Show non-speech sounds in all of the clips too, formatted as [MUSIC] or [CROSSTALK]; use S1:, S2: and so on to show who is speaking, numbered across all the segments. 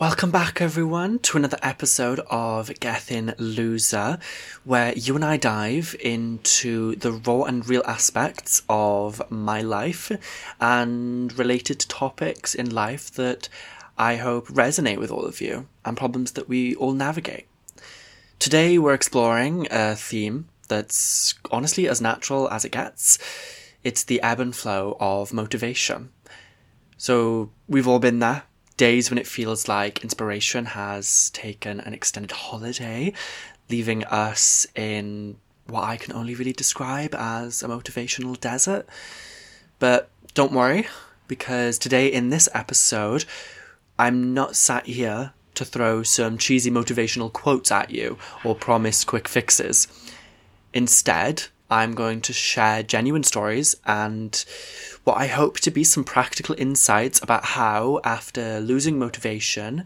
S1: Welcome back, everyone, to another episode of Gethin Loser, where you and I dive into the raw and real aspects of my life and related topics in life that I hope resonate with all of you and problems that we all navigate. Today, we're exploring a theme that's honestly as natural as it gets. It's the ebb and flow of motivation. So, we've all been there days when it feels like inspiration has taken an extended holiday, leaving us in what I can only really describe as a motivational desert. But don't worry, because today in this episode, I'm not sat here to throw some cheesy motivational quotes at you or promise quick fixes. Instead, I'm going to share genuine stories and what I hope to be some practical insights about how, after losing motivation,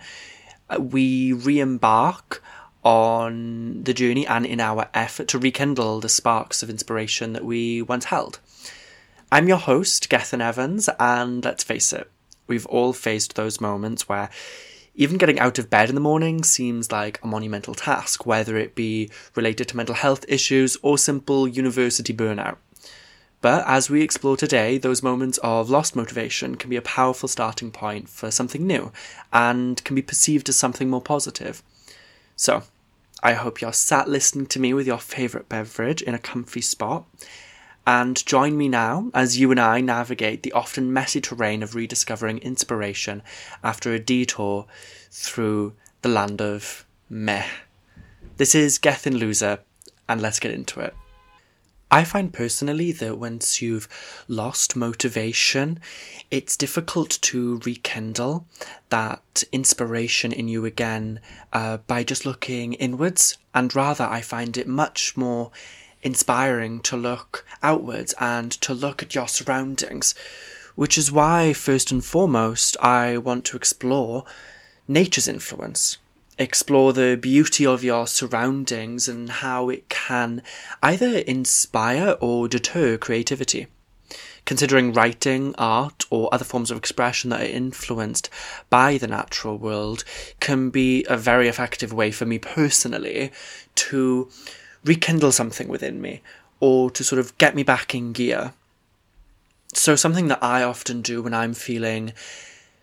S1: uh, we re embark on the journey and in our effort to rekindle the sparks of inspiration that we once held. I'm your host, Gethin Evans, and let's face it, we've all faced those moments where even getting out of bed in the morning seems like a monumental task, whether it be related to mental health issues or simple university burnout. But as we explore today, those moments of lost motivation can be a powerful starting point for something new and can be perceived as something more positive. So, I hope you're sat listening to me with your favourite beverage in a comfy spot. And join me now as you and I navigate the often messy terrain of rediscovering inspiration after a detour through the land of meh. This is Gethin Loser, and let's get into it. I find personally that once you've lost motivation, it's difficult to rekindle that inspiration in you again uh, by just looking inwards, and rather, I find it much more inspiring to look outwards and to look at your surroundings, which is why, first and foremost, I want to explore nature's influence. Explore the beauty of your surroundings and how it can either inspire or deter creativity. Considering writing, art, or other forms of expression that are influenced by the natural world can be a very effective way for me personally to rekindle something within me or to sort of get me back in gear. So, something that I often do when I'm feeling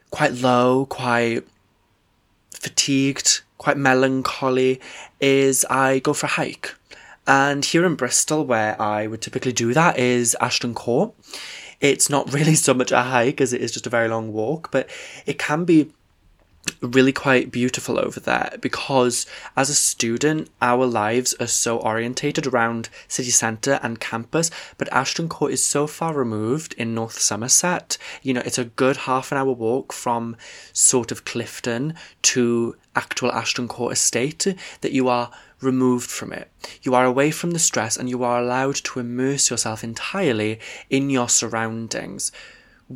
S1: quite low, quite fatigued, quite melancholy, is I go for a hike. And here in Bristol, where I would typically do that, is Ashton Court. It's not [LAUGHS] really so much a hike as it is just a very long walk, but it can be really quite beautiful over there because as a student our lives are so orientated around city centre and campus but ashton court is so far removed in north somerset you know it's a good half an hour walk from sort of clifton to actual ashton court estate that you are removed from it. You are away from the stress and you are allowed to immerse yourself entirely in your surroundings,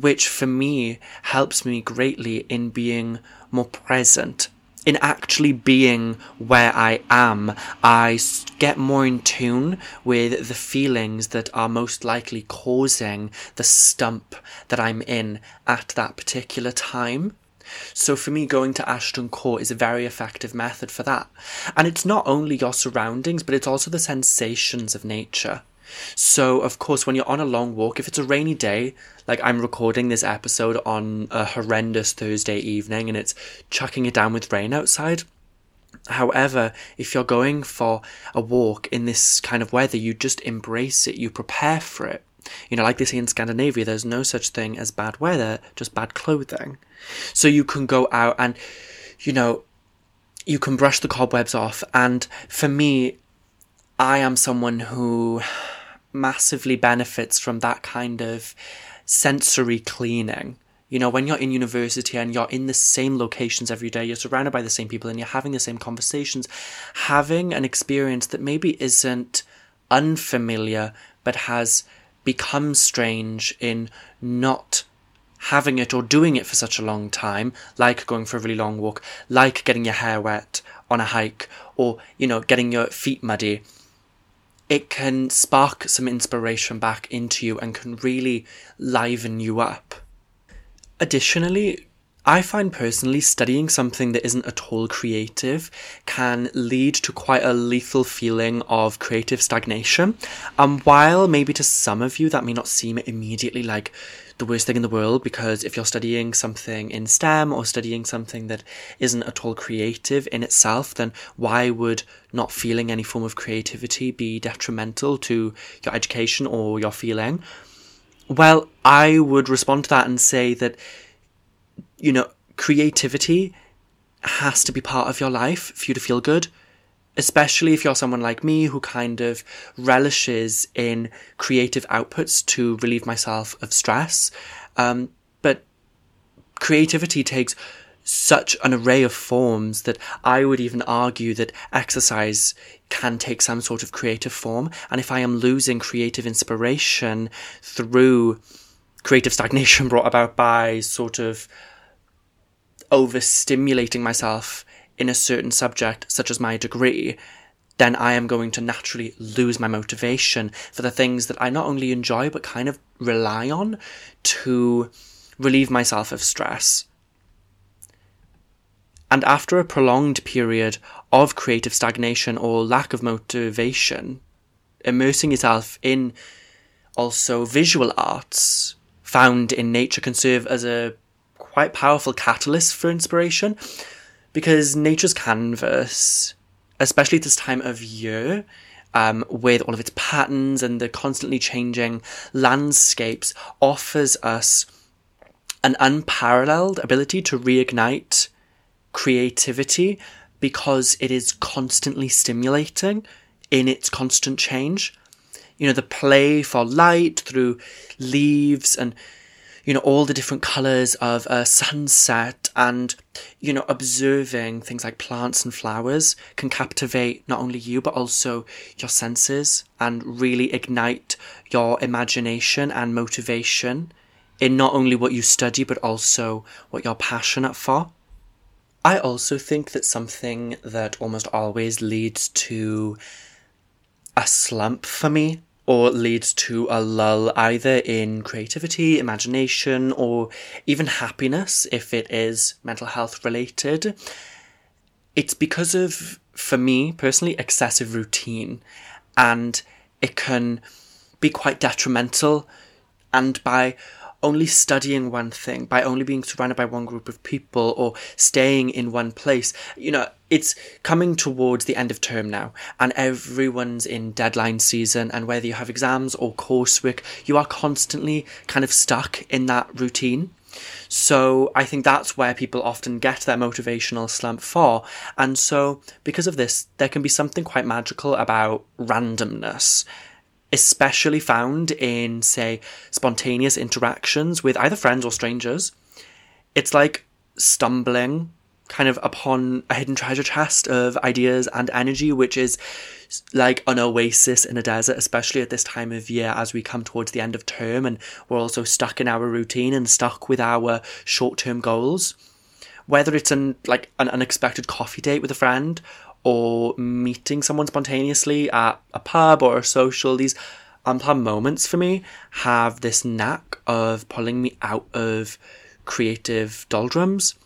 S1: which for me helps me greatly in being more present. In actually being where I am, I get more in tune with the feelings that are most likely causing the stump that I'm in at that particular time. So for me, going to Ashton Court is a very effective method for that. And it's not only your surroundings, but it's also the sensations of nature. So, of course, when you're on a long walk, if it's a rainy day, like I'm recording this episode on a horrendous Thursday evening and it's chucking it down with rain outside. However, if you're going for a walk in this kind of weather, you just embrace it, you prepare for it. You know, like they say in Scandinavia, there's no such thing as bad weather, just bad clothing. So you can go out and, you know, you can brush the cobwebs off. And for me, I am someone who massively benefits from that kind of sensory cleaning. You know, when you're in university and you're in the same locations every day, you're surrounded by the same people and you're having the same conversations, having an experience that maybe isn't unfamiliar but has become strange in not having it or doing it for such a long time, like going for a really long walk, like getting your hair wet on a hike, or, you know, getting your feet muddy it can spark some inspiration back into you and can really liven you up. Additionally, I find personally studying something that isn't at all creative can lead to quite a lethal feeling of creative stagnation. And while maybe to some of you that may not seem immediately like the worst thing in the world, because if you're studying something in STEM or studying something that isn't at all creative in itself, then why would not feeling any form of creativity be detrimental to your education or your feeling? Well, I would respond to that and say that you know, creativity has to be part of your life for you to feel good. Especially if you're someone like me who kind of relishes in creative outputs to relieve myself of stress. Um, but creativity takes such an array of forms that I would even argue that exercise can take some sort of creative form. And if I am losing creative inspiration through creative stagnation [LAUGHS] brought about by sort of overstimulating myself in a certain subject, such as my degree, then I am going to naturally lose my motivation for the things that I not only enjoy but kind of rely on to relieve myself of stress. And after a prolonged period of creative stagnation or lack of motivation, immersing yourself in also visual arts found in nature can serve as a quite powerful catalyst for inspiration because nature's canvas, especially at this time of year, um, with all of its patterns and the constantly changing landscapes, offers us an unparalleled ability to reignite creativity because it is constantly stimulating in its constant change. You know, the play for light through leaves and you know, all the different colours of a sunset and, you know, observing things like plants and flowers can captivate not only you, but also your senses and really ignite your imagination and motivation in not only what you study, but also what you're passionate for. I also think that something that almost always leads to a slump for me or leads to a lull either in creativity, imagination, or even happiness if it is mental health related. It's because of, for me personally, excessive routine, and it can be quite detrimental. And by only studying one thing, by only being surrounded by one group of people or staying in one place. You know, it's coming towards the end of term now, and everyone's in deadline season, and whether you have exams or coursework, you are constantly kind of stuck in that routine. So I think that's where people often get their motivational slump for. And so, because of this, there can be something quite magical about randomness especially found in, say, spontaneous interactions with either friends or strangers. It's like stumbling kind of upon a hidden treasure chest of ideas and energy, which is like an oasis in a desert, especially at this time of year as we come towards the end of term and we're also stuck in our routine and stuck with our short term goals. Whether it's an like an unexpected coffee date with a friend or meeting someone spontaneously at a pub or a social, these um, unplanned moments for me have this knack of pulling me out of creative doldrums.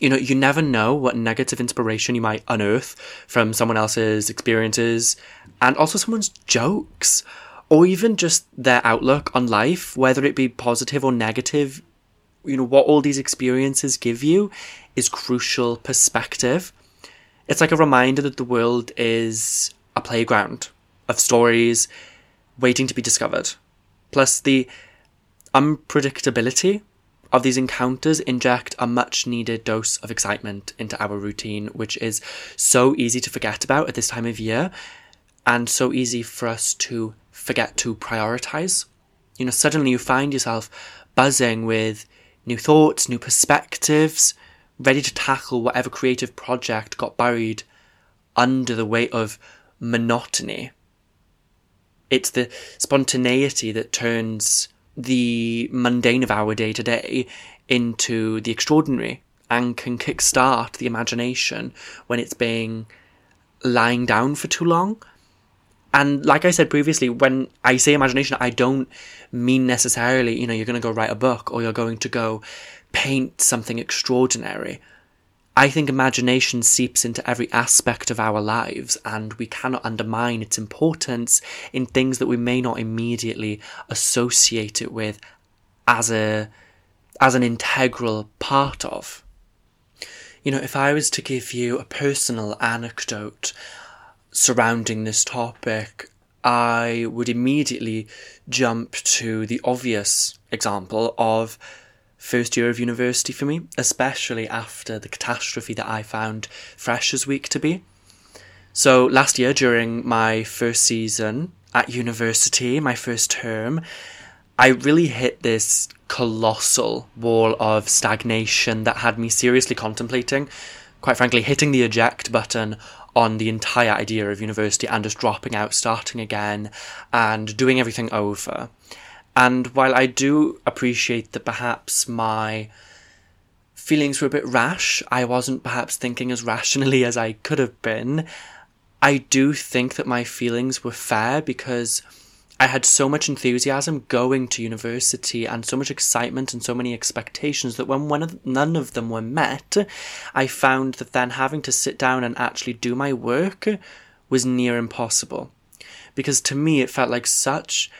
S1: You know, you never know what negative inspiration you might unearth from someone else's experiences and also someone's jokes or even just their outlook on life, whether it be positive or negative. You know, what all these experiences give you is crucial perspective. It's like a reminder that the world is a playground of stories waiting to be discovered. Plus, the unpredictability of these encounters inject a much needed dose of excitement into our routine, which is so easy to forget about at this time of year and so easy for us to forget to prioritize. You know, suddenly you find yourself buzzing with new thoughts, new perspectives, ready to tackle whatever creative project got buried under the weight of monotony. It's the spontaneity that turns the mundane of our day to day into the extraordinary and can kickstart the imagination when it's being lying down for too long. And like I said previously, when I say imagination, I don't mean necessarily, you know, you're going to go write a book or you're going to go paint something extraordinary. I think imagination seeps into every aspect of our lives, and we cannot undermine its importance in things that we may not immediately associate it with as a as an integral part of. You know, if I was to give you a personal anecdote surrounding this topic, I would immediately jump to the obvious example of first year of university for me, especially after the catastrophe that I found Freshers Week to be. So last year, during my first season at university, my first term, I really hit this colossal wall of stagnation that had me seriously contemplating, quite frankly, hitting the eject button on the entire idea of university and just dropping out, starting again, and doing everything over. And while I do appreciate that perhaps my feelings were a bit rash, I wasn't perhaps thinking as rationally as I could have been. I do think that my feelings were fair because I had so much enthusiasm going to university and so much excitement and so many expectations that when of, none of them were met, I found that then having to sit down and actually do my work was near impossible. Because to me, it felt like such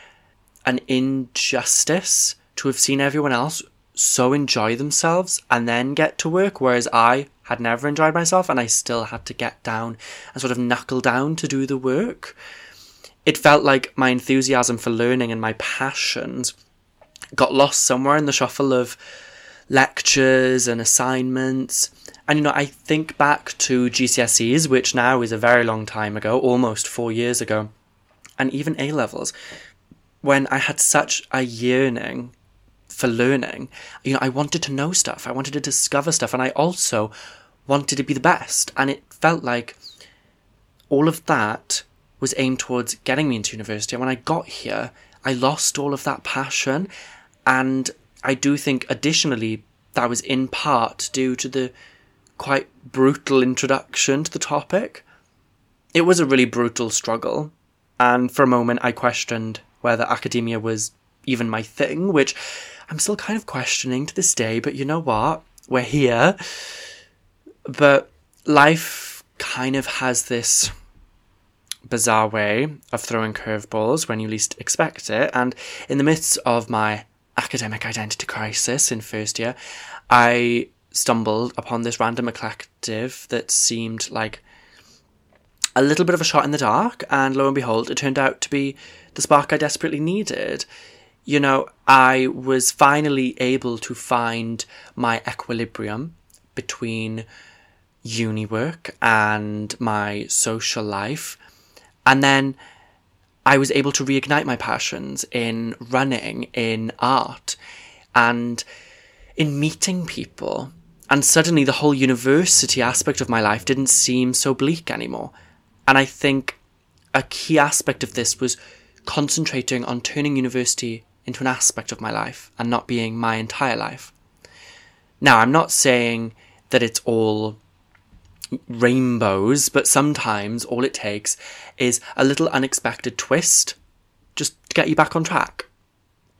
S1: an injustice to have seen everyone else so enjoy themselves and then get to work, whereas I had never enjoyed myself and I still had to get down and sort of knuckle down to do the work it felt like my enthusiasm for learning and my passions got lost somewhere in the shuffle of lectures and assignments. And you know, I think back to GCSEs, which now is a very long time ago, almost four years ago, and even A levels, when I had such a yearning for learning. You know, I wanted to know stuff, I wanted to discover stuff, and I also wanted to be the best. And it felt like all of that was aimed towards getting me into university. And when I got here, I lost all of that passion. And I do think, additionally, that was in part due to the quite brutal introduction to the topic. It was a really brutal struggle. And for a moment, I questioned whether academia was even my thing, which I'm still kind of questioning to this day. But you know what? We're here. But life kind of has this bizarre way of throwing curveballs when you least expect it. And in the midst of my academic identity crisis in first year, I stumbled upon this random collective that seemed like a little bit of a shot in the dark, and lo and behold, it turned out to be the spark I desperately needed. You know, I was finally able to find my equilibrium between uni work and my social life and then I was able to reignite my passions in running, in art, and in meeting people. And suddenly the whole university aspect of my life didn't seem so bleak anymore. And I think a key aspect of this was concentrating on turning university into an aspect of my life and not being my entire life. Now, I'm not saying that it's all rainbows, but sometimes all it takes is a little unexpected twist just to get you back on track.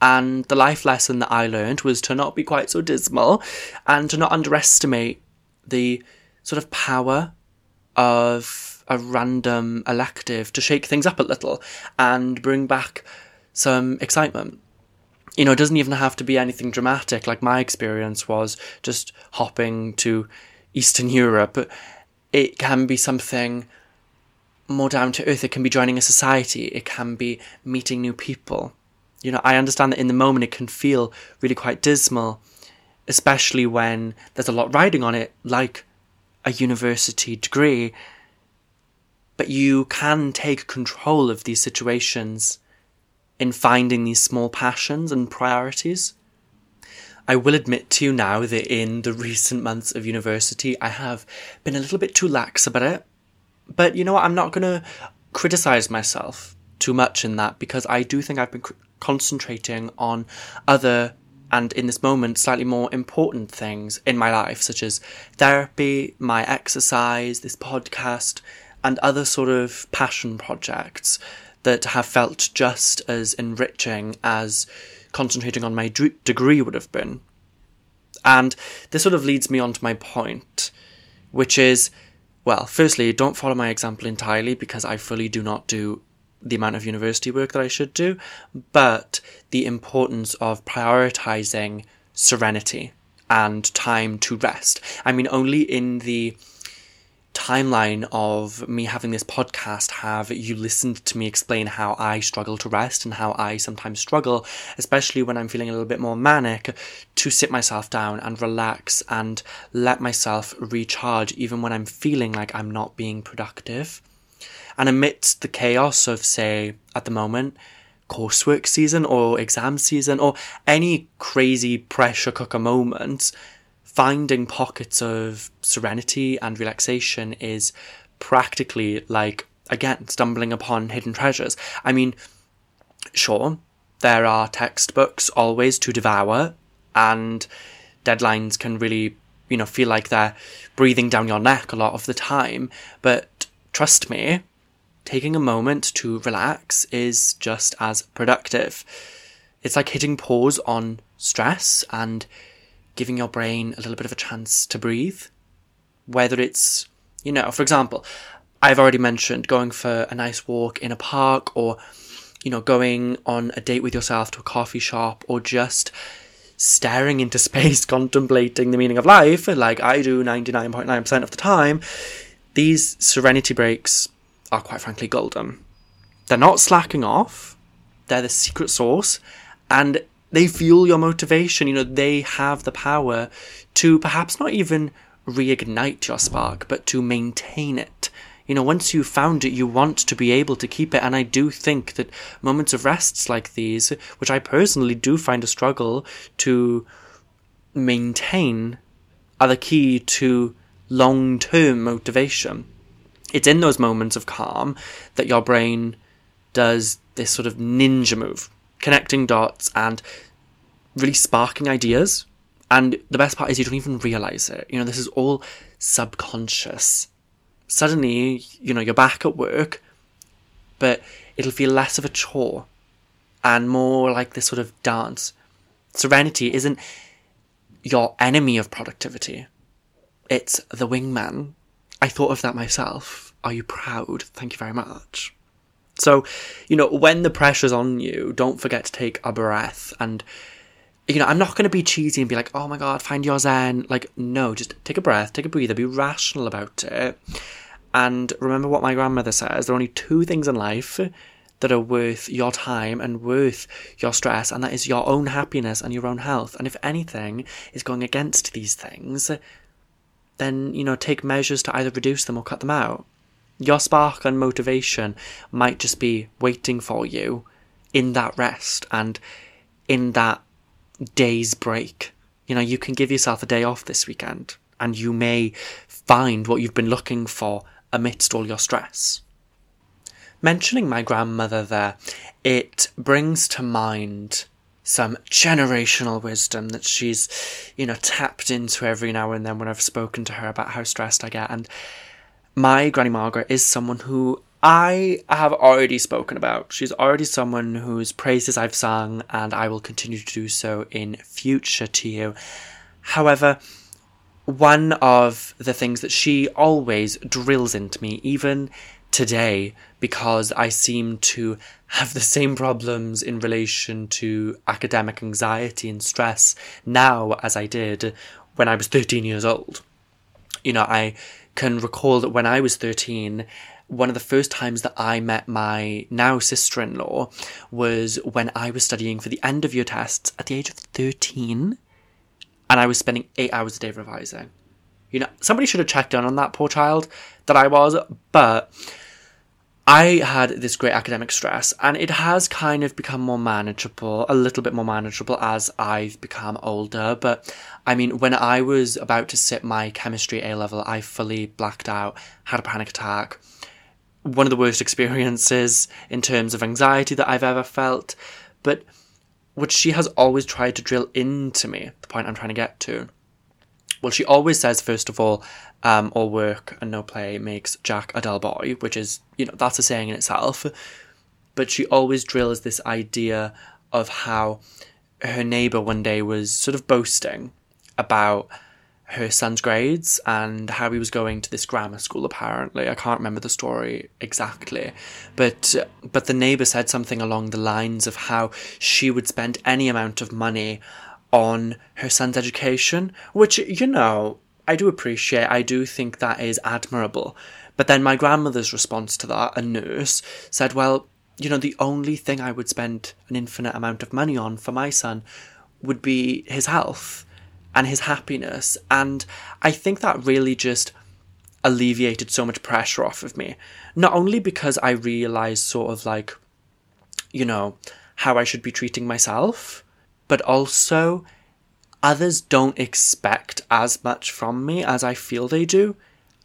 S1: And the life lesson that I learned was to not be quite so dismal and to not underestimate the sort of power of a random elective to shake things up a little and bring back some excitement. You know, it doesn't even have to be anything dramatic, like my experience was just hopping to Eastern Europe it can be something more down to earth. It can be joining a society. It can be meeting new people. You know, I understand that in the moment it can feel really quite dismal, especially when there's a lot riding on it, like a university degree. But you can take control of these situations in finding these small passions and priorities. I will admit to you now that in the recent months of university, I have been a little bit too lax about it. But you know what? I'm not going to criticize myself too much in that because I do think I've been concentrating on other and in this moment slightly more important things in my life, such as therapy, my exercise, this podcast, and other sort of passion projects that have felt just as enriching as concentrating on my d- degree would have been. And this sort of leads me on to my point, which is well, firstly, don't follow my example entirely because I fully do not do the amount of university work that I should do, but the importance of prioritizing serenity and time to rest. I mean, only in the timeline of me having this podcast have you listened to me explain how I struggle to rest and how I sometimes struggle, especially when I'm feeling a little bit more manic, to sit myself down and relax and let myself recharge even when I'm feeling like I'm not being productive. And amidst the chaos of, say, at the moment, coursework season or exam season or any crazy pressure cooker moments, finding pockets of serenity and relaxation is practically like, again, stumbling upon hidden treasures. I mean, sure, there are textbooks always to devour, and deadlines can really, you know, feel like they're breathing down your neck a lot of the time. But trust me, taking a moment to relax is just as productive. It's like hitting pause on stress and giving your brain a little bit of a chance to breathe. Whether it's, you know, for example, I've already mentioned going for a nice walk in a park or, you know, going on a date with yourself to a coffee shop or just staring into [LAUGHS] space, contemplating the meaning of life, like I do 99.9% of the time, these serenity breaks are quite frankly golden. They're not slacking off, they're the secret sauce, and they fuel your motivation. You know, they have the power to perhaps not even reignite your spark, but to maintain it. You know, once you've found it, you want to be able to keep it. And I do think that moments of rests like these, which I personally do find a struggle to maintain, are the key to long term motivation. It's in those moments of calm that your brain does this sort of ninja move, connecting dots and really sparking ideas. And the best part is you don't even realize it. You know, this is all subconscious. Suddenly, you know, you're back at work, but it'll feel less of a chore and more like this sort of dance. Serenity isn't your enemy of productivity, it's the wingman. I thought of that myself. Are you proud? Thank you very much. So, you know, when the pressure's on you, don't forget to take a breath and you know, I'm not going to be cheesy and be like, oh my god, find your zen. Like, no, just take a breath, take a breather, be rational about it. And remember what my grandmother says there are only two things in life that are worth your time and worth your stress, and that is your own happiness and your own health. And if anything is going against these things, then, you know, take measures to either reduce them or cut them out. Your spark and motivation might just be waiting for you in that rest and in that day's break. You know, you can give yourself a day off this weekend and you may find what you've been looking for amidst all your stress. Mentioning my grandmother there, it brings to mind some generational wisdom that she's, you know, tapped into every now and then when I've spoken to her about how stressed I get. And my Granny Margaret is someone who I have already spoken about. She's already someone whose praises I've sung, and I will continue to do so in future to you. However, one of the things that she always drills into me, even today, because I seem to have the same problems in relation to academic anxiety and stress now as I did when I was 13 years old. You know, I can recall that when I was 13, one of the first times that I met my now sister in law was when I was studying for the end of year tests at the age of 13, and I was spending eight hours a day revising. You know, somebody should have checked in on that poor child that I was, but I had this great academic stress, and it has kind of become more manageable, a little bit more manageable as I've become older. But I mean, when I was about to sit my chemistry A level, I fully blacked out, had a panic attack one of the worst [LAUGHS] experiences in terms of anxiety that I've ever felt. But what she has always tried to drill into me, the point I'm trying to get to, well, she always says, first of all, um, all work and no play makes Jack a dull boy, which is, you know, that's a saying in itself. but she always drills this idea of how her neighbour one day was sort of boasting about her son's grades and how he was going to this grammar school apparently i can't remember the story exactly but but the neighbor said something along the lines of how she would spend any amount of money on her son's education which you know i do appreciate i do think that is admirable but then my grandmother's response to that a nurse said well you know the only thing i would spend an infinite amount of money on for my son would be his health and his happiness. And I think that really just alleviated so much pressure off of me. Not only because I realized sort of like, you know, how I should be treating myself, but also others don't expect as much from me as I feel they do,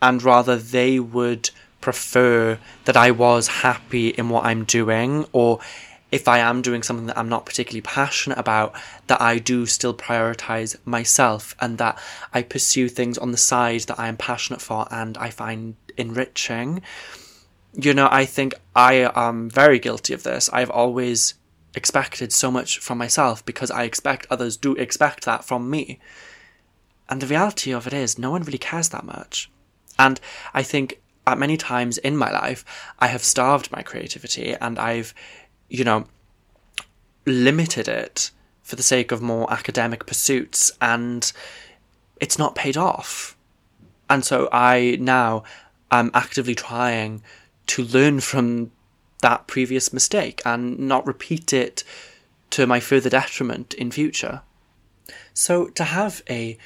S1: and rather they would prefer that I was happy in what I'm doing or if I am doing something that I'm not particularly passionate about, that I do still prioritize myself and that I pursue things on the side that I am passionate for and I find enriching. You know, I think I am very guilty of this. I've always expected so much from myself because I expect others do expect that from me. And the reality of it is, no one really cares that much. And I think at many times in my life, I have starved my creativity and I've you know, limited it for the sake of more academic pursuits and it's not paid off. And so I now am actively trying to learn from that previous mistake and not repeat it to my further detriment in future. So to have a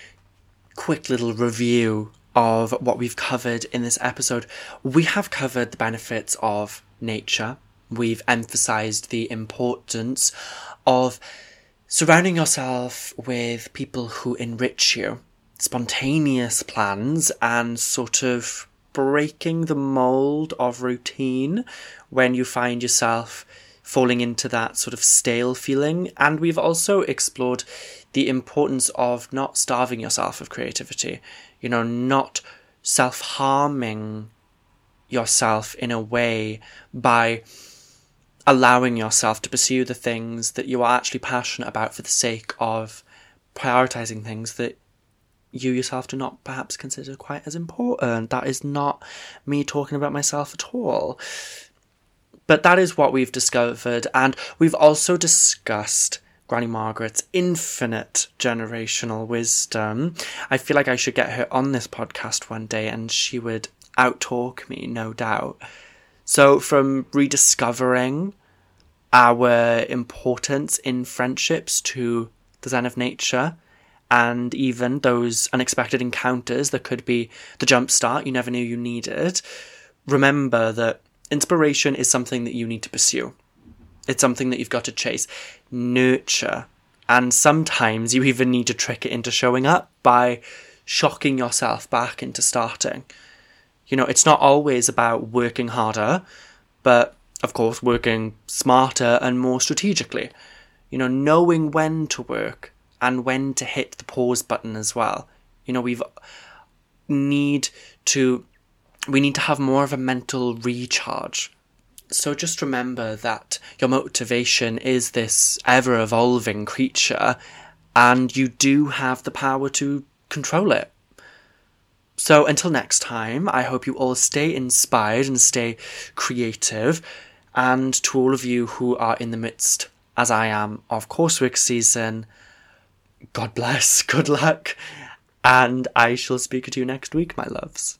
S1: quick little review of what we've covered in this episode, we have covered the benefits of nature, we've emphasized the importance of surrounding yourself with people who enrich you, spontaneous plans, and sort of breaking the mold of routine when you find yourself falling into that sort of stale feeling. And we've also explored the importance of not starving yourself of creativity, you know, not self harming yourself in a way by allowing yourself to pursue the things that you are actually passionate about for the sake of prioritizing things that you yourself do not perhaps consider quite as important. That is not me talking about myself at all. But that is what we've discovered, and we've also discussed Granny Margaret's infinite generational wisdom. I feel like I should get her on this podcast one day and she would outtalk me, no doubt. So, from rediscovering our importance in friendships to the Zen of Nature, and even those unexpected encounters that could be the jump start you never knew you needed, remember that inspiration is something that you need to pursue. It's something that you've got to chase, nurture, and sometimes you even need to trick it into showing up by shocking yourself back into starting. You know, it's not always about working harder, but of course, working smarter and more strategically. You know, knowing when to work and when to hit the pause button as well. You know, we've need to we need to have more of a mental recharge. So just remember that your motivation is this ever evolving creature and you do have the power to control it. So until next time, I hope you all stay inspired and stay creative. And to all of you who are in the midst, as I am, of coursework season, God bless, [LAUGHS] good luck, and I shall speak to you next week, my loves.